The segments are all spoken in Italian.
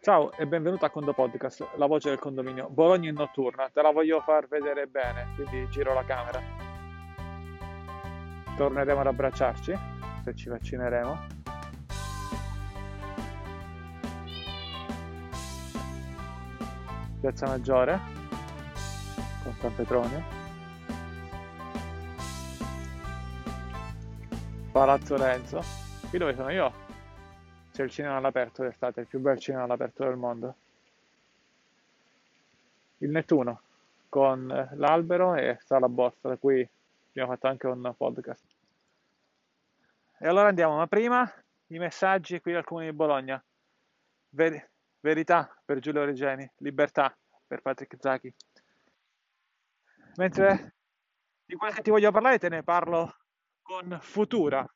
Ciao e benvenuto a Condo Podcast, la voce del condominio. Bologna in notturna, te la voglio far vedere bene, quindi giro la camera. Torneremo ad abbracciarci, se ci vaccineremo. Piazza Maggiore, con San Petronio. Palazzo Renzo. Qui dove sono io? C'è il cinema all'aperto d'estate, il più bel cinema all'aperto del mondo. Il Nettuno, con l'albero e Sala Borsa, da cui abbiamo fatto anche un podcast. E allora andiamo, ma prima i messaggi qui al Comune di Bologna. Ver- verità per Giulio Regeni, libertà per Patrick Zacchi. Mentre di quel che ti voglio parlare te ne parlo con Futura,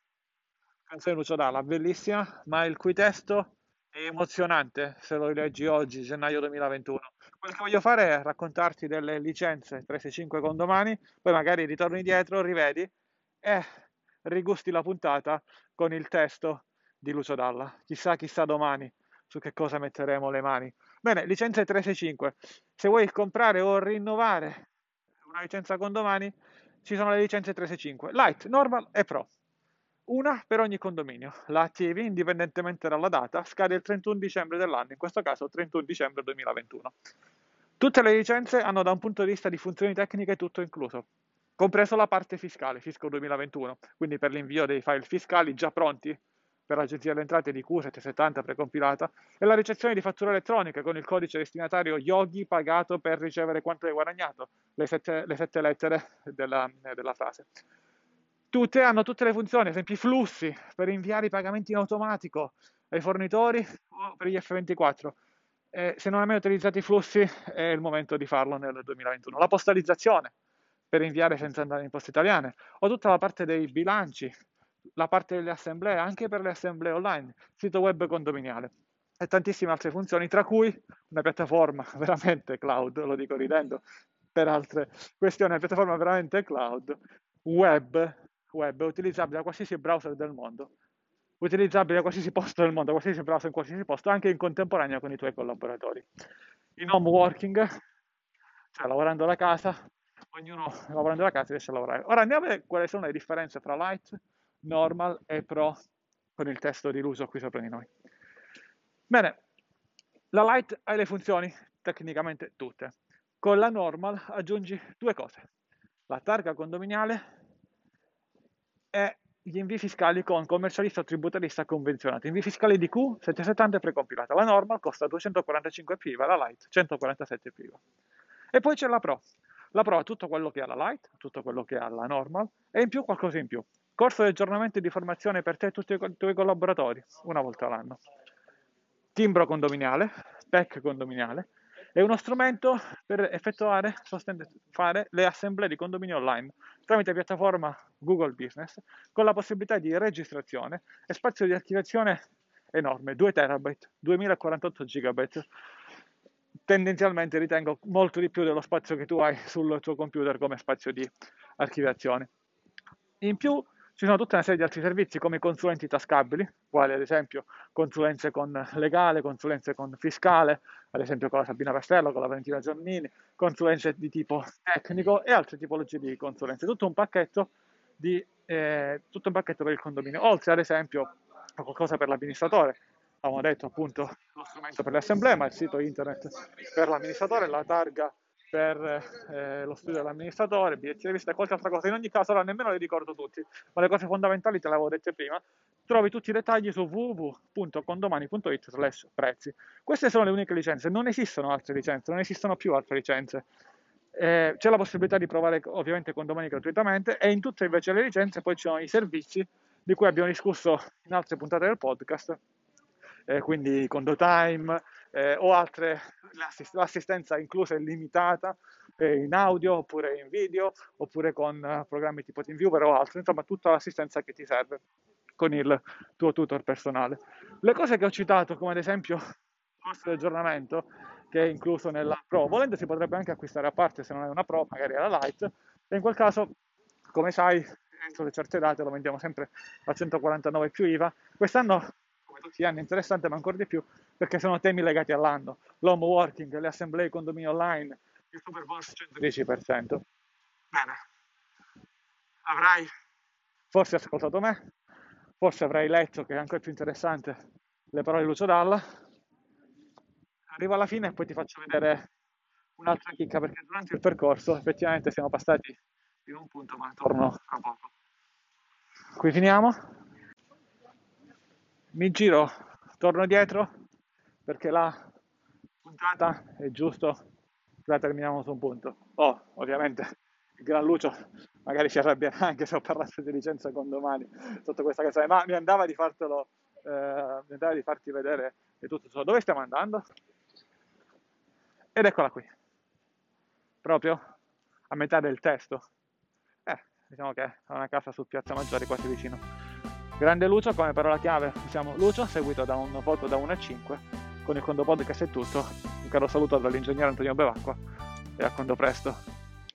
canzone Lucio Dalla, bellissima, ma il cui testo è emozionante se lo rileggi oggi, gennaio 2021. Quello che voglio fare è raccontarti delle licenze 365 con domani, poi magari ritorni dietro, rivedi e rigusti la puntata con il testo di Lucio Dalla. Chissà, chissà domani su che cosa metteremo le mani. Bene, licenze 365. Se vuoi comprare o rinnovare una licenza con domani, ci sono le licenze 365, Light, Normal e Pro una per ogni condominio. La attivi indipendentemente dalla data, scade il 31 dicembre dell'anno, in questo caso il 31 dicembre 2021. Tutte le licenze hanno da un punto di vista di funzioni tecniche tutto incluso, compreso la parte fiscale, fisco 2021, quindi per l'invio dei file fiscali già pronti per l'Agenzia delle Entrate di Q770 precompilata e la ricezione di fatture elettroniche con il codice destinatario Yogi pagato per ricevere quanto hai guadagnato, le sette, le sette lettere della, della frase tutte hanno tutte le funzioni, ad esempio i flussi per inviare i pagamenti in automatico ai fornitori o per gli F24. Eh, se non hai mai utilizzato i flussi è il momento di farlo nel 2021. La postalizzazione per inviare senza andare in poste italiane o tutta la parte dei bilanci, la parte delle assemblee, anche per le assemblee online, sito web condominiale e tantissime altre funzioni, tra cui una piattaforma veramente cloud, lo dico ridendo, per altre questioni, una piattaforma veramente cloud, web web utilizzabile da qualsiasi browser del mondo, utilizzabile da qualsiasi posto del mondo, qualsiasi browser in qualsiasi posto, anche in contemporanea con i tuoi collaboratori. In home working, cioè lavorando da casa, ognuno lavorando da casa riesce a lavorare. Ora andiamo a vedere quali sono le differenze tra Light, Normal e Pro con il testo di Luso qui sopra di noi. Bene, la Light ha le funzioni tecnicamente tutte. Con la Normal aggiungi due cose. La targa condominiale e gli invii fiscali con commercialista o tributarista convenzionato. Invii fiscali di Q 770 precompilata. La normal costa 245 PIVA, la light 147 PIVA. E poi c'è la Pro. La Pro ha tutto quello che ha la light, tutto quello che ha la normal e in più qualcosa in più. Corso di aggiornamento e di formazione per te e tutti i tuoi collaboratori, una volta all'anno. Timbro condominiale, PEC condominiale, è uno strumento per effettuare, fare le assemblee di condominio online tramite piattaforma Google Business con la possibilità di registrazione e spazio di archiviazione enorme, 2 terabyte, 2048 gigabyte. Tendenzialmente ritengo molto di più dello spazio che tu hai sul tuo computer come spazio di archiviazione. In più ci sono tutta una serie di altri servizi come consulenti tascabili, quali ad esempio consulenze con legale, consulenze con fiscale, ad esempio con la Sabina Castello, con la Valentina Giannini, consulenze di tipo tecnico e altre tipologie di consulenze. Tutto un pacchetto, di, eh, tutto un pacchetto per il condominio, oltre ad esempio a qualcosa per l'amministratore. Avevamo detto appunto lo strumento per le assemblee, ma il sito internet per l'amministratore, la targa per eh, lo studio dell'amministratore, biglietti di visita e qualche altra cosa. In ogni caso, ora nemmeno le ricordo tutti, ma le cose fondamentali te le avevo dette prima. Trovi tutti i dettagli su www.condomani.it slash prezzi. Queste sono le uniche licenze, non esistono altre licenze, non esistono più altre licenze. Eh, c'è la possibilità di provare ovviamente condomani gratuitamente e in tutte invece le licenze poi ci sono i servizi di cui abbiamo discusso in altre puntate del podcast, eh, quindi Condo Time, eh, o altre, l'assistenza inclusa e limitata eh, in audio oppure in video oppure con eh, programmi tipo TeamViewer o altro, insomma tutta l'assistenza che ti serve con il tuo tutor personale. Le cose che ho citato come ad esempio il corso di aggiornamento che è incluso nella Pro, volendo si potrebbe anche acquistare a parte se non è una Pro, magari è la Lite, e in quel caso, come sai, entro le certe date lo vendiamo sempre a 149 più IVA. Quest'anno tutti gli anni interessante, ma ancora di più perché sono temi legati all'anno. L'home working, le assemblee condomini online, il super bonus 110%. Bene. Avrai forse ascoltato me, forse avrai letto che è ancora più interessante le parole di Lucio Dalla. Arrivo alla fine e poi ti faccio vedere un'altra chicca perché durante il percorso effettivamente siamo passati in un punto, ma torno tra poco. Qui finiamo. Mi giro, torno dietro perché la puntata è giusto la terminiamo su un punto. Oh, ovviamente il Gran Lucio magari ci arrabbierà anche se ho parlato di licenza con domani sotto questa casa, ma mi andava di fartelo, eh, mi andava di farti vedere e tutto. Dove stiamo andando? Ed eccola qui, proprio a metà del testo. Eh, diciamo che è una casa su Piazza Maggiore quasi vicino. Grande Lucio come parola chiave, diciamo Lucio seguito da un voto da 1 a 5. Con il Condo Podcast è tutto. Un caro saluto dall'ingegnere Antonio Bevacqua e a quando presto.